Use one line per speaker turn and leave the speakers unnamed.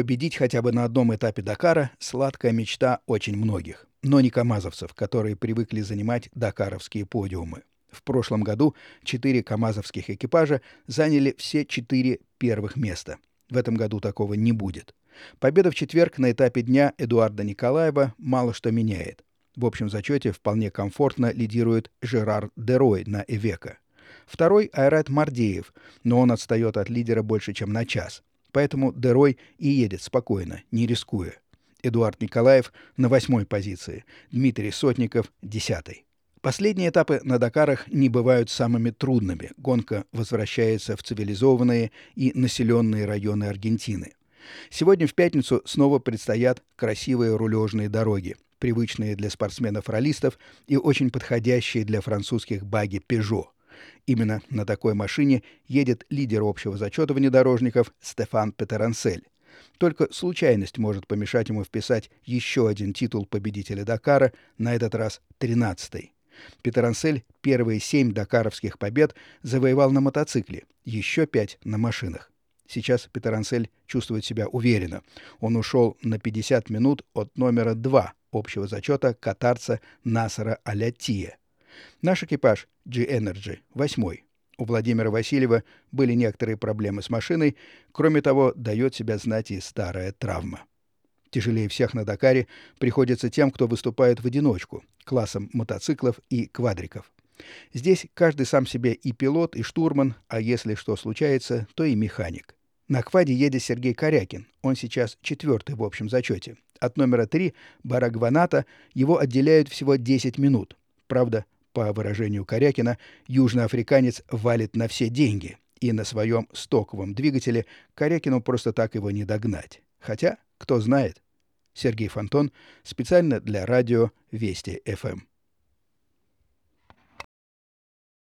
Победить хотя бы на одном этапе Дакара – сладкая мечта очень многих, но не камазовцев, которые привыкли занимать дакаровские подиумы. В прошлом году четыре камазовских экипажа заняли все четыре первых места. В этом году такого не будет. Победа в четверг на этапе дня Эдуарда Николаева мало что меняет. В общем зачете вполне комфортно лидирует Жерар Дерой на Эвека. Второй — Айрат Мардеев, но он отстает от лидера больше, чем на час. Поэтому Дерой и едет спокойно, не рискуя. Эдуард Николаев на восьмой позиции, Дмитрий Сотников — десятый. Последние этапы на Дакарах не бывают самыми трудными. Гонка возвращается в цивилизованные и населенные районы Аргентины. Сегодня в пятницу снова предстоят красивые рулежные дороги, привычные для спортсменов-ролистов и очень подходящие для французских баги Peugeot. Именно на такой машине едет лидер общего зачета внедорожников Стефан Петерансель. Только случайность может помешать ему вписать еще один титул победителя Дакара, на этот раз 13-й. Петерансель первые семь дакаровских побед завоевал на мотоцикле, еще пять на машинах. Сейчас Петерансель чувствует себя уверенно. Он ушел на 50 минут от номера 2 общего зачета катарца Насара Алятия. Наш экипаж G-Energy, восьмой. У Владимира Васильева были некоторые проблемы с машиной. Кроме того, дает себя знать и старая травма. Тяжелее всех на Дакаре приходится тем, кто выступает в одиночку, классом мотоциклов и квадриков. Здесь каждый сам себе и пилот, и штурман, а если что случается, то и механик. На кваде едет Сергей Корякин. Он сейчас четвертый в общем зачете. От номера три Барагваната его отделяют всего 10 минут. Правда, по выражению Корякина, южноафриканец валит на все деньги, и на своем стоковом двигателе Корякину просто так его не догнать. Хотя, кто знает. Сергей Фонтон специально для радио Вести ФМ.